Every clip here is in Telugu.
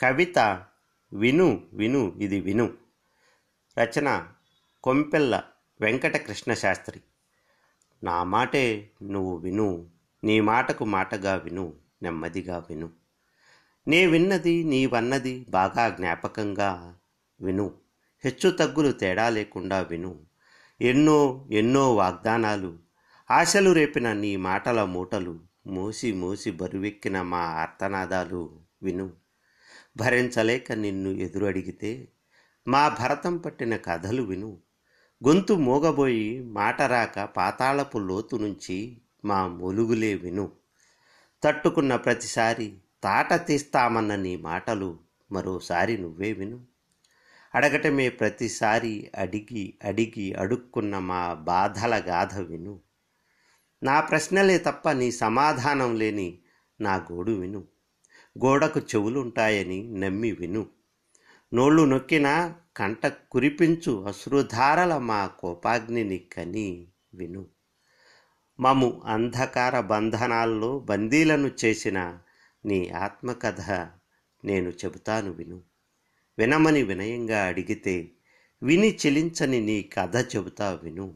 కవిత విను విను ఇది విను. రచన కొంపెల్ల వెంకటకృష్ణ శాస్త్రి నా మాటే నువ్వు విను నీ మాటకు మాటగా విను నెమ్మదిగా విను. నే విన్నది నీవన్నది బాగా జ్ఞాపకంగా విను. హెచ్చు తగ్గులు తేడా లేకుండా విను. ఎన్నో ఎన్నో వాగ్దానాలు ఆశలు రేపిన నీ మాటల మూటలు మోసి మోసి బరువెక్కిన మా ఆర్తనాదాలు విను. భరించలేక నిన్ను ఎదురు అడిగితే మా భరతం పట్టిన కథలు విను. గొంతు మూగబోయి మాట రాక పాతాళపు లోతు నుంచి మా మొలుగులే విను. తట్టుకున్న ప్రతిసారి తాట తీస్తామన్న నీ మాటలు మరోసారి నువ్వే విను. అడగటమే ప్రతిసారి అడిగి అడిగి అడుక్కున్న మా బాధల గాథ విను. నా ప్రశ్నలే తప్ప నీ సమాధానం లేని నా గోడు విను. గోడకు చెవులుంటాయని నమ్మి విను. నోళ్ళు నొక్కినా కంట కురిపించు అశ్రుధారల మా కోపాగ్నిని కని విను. మము అంధకార బంధనాల్లో బందీలను చేసిన నీ ఆత్మకథ నేను చెబుతాను విను. వినమని వినయంగా అడిగితే విని చెలించని నీ కథ చెబుతా విను.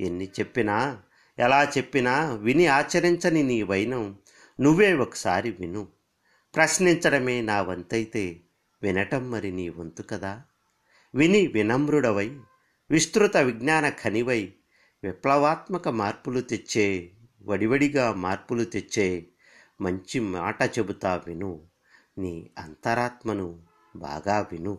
ఎన్ని చెప్పినా ఎలా చెప్పినా విని ఆచరించని నీ వైనం నువ్వే ఒకసారి విను. ప్రశ్నించడమే నా వంతైతే వినటం మరి నీ వంతు కదా? విని వినమ్రుడవై విస్తృత విజ్ఞాన ఖనివై విప్లవాత్మక మార్పులు తెచ్చే వడివడిగా మార్పులు తెచ్చే మంచి మాట చెబుతా విను. నీ అంతరాత్మను బాగా విను.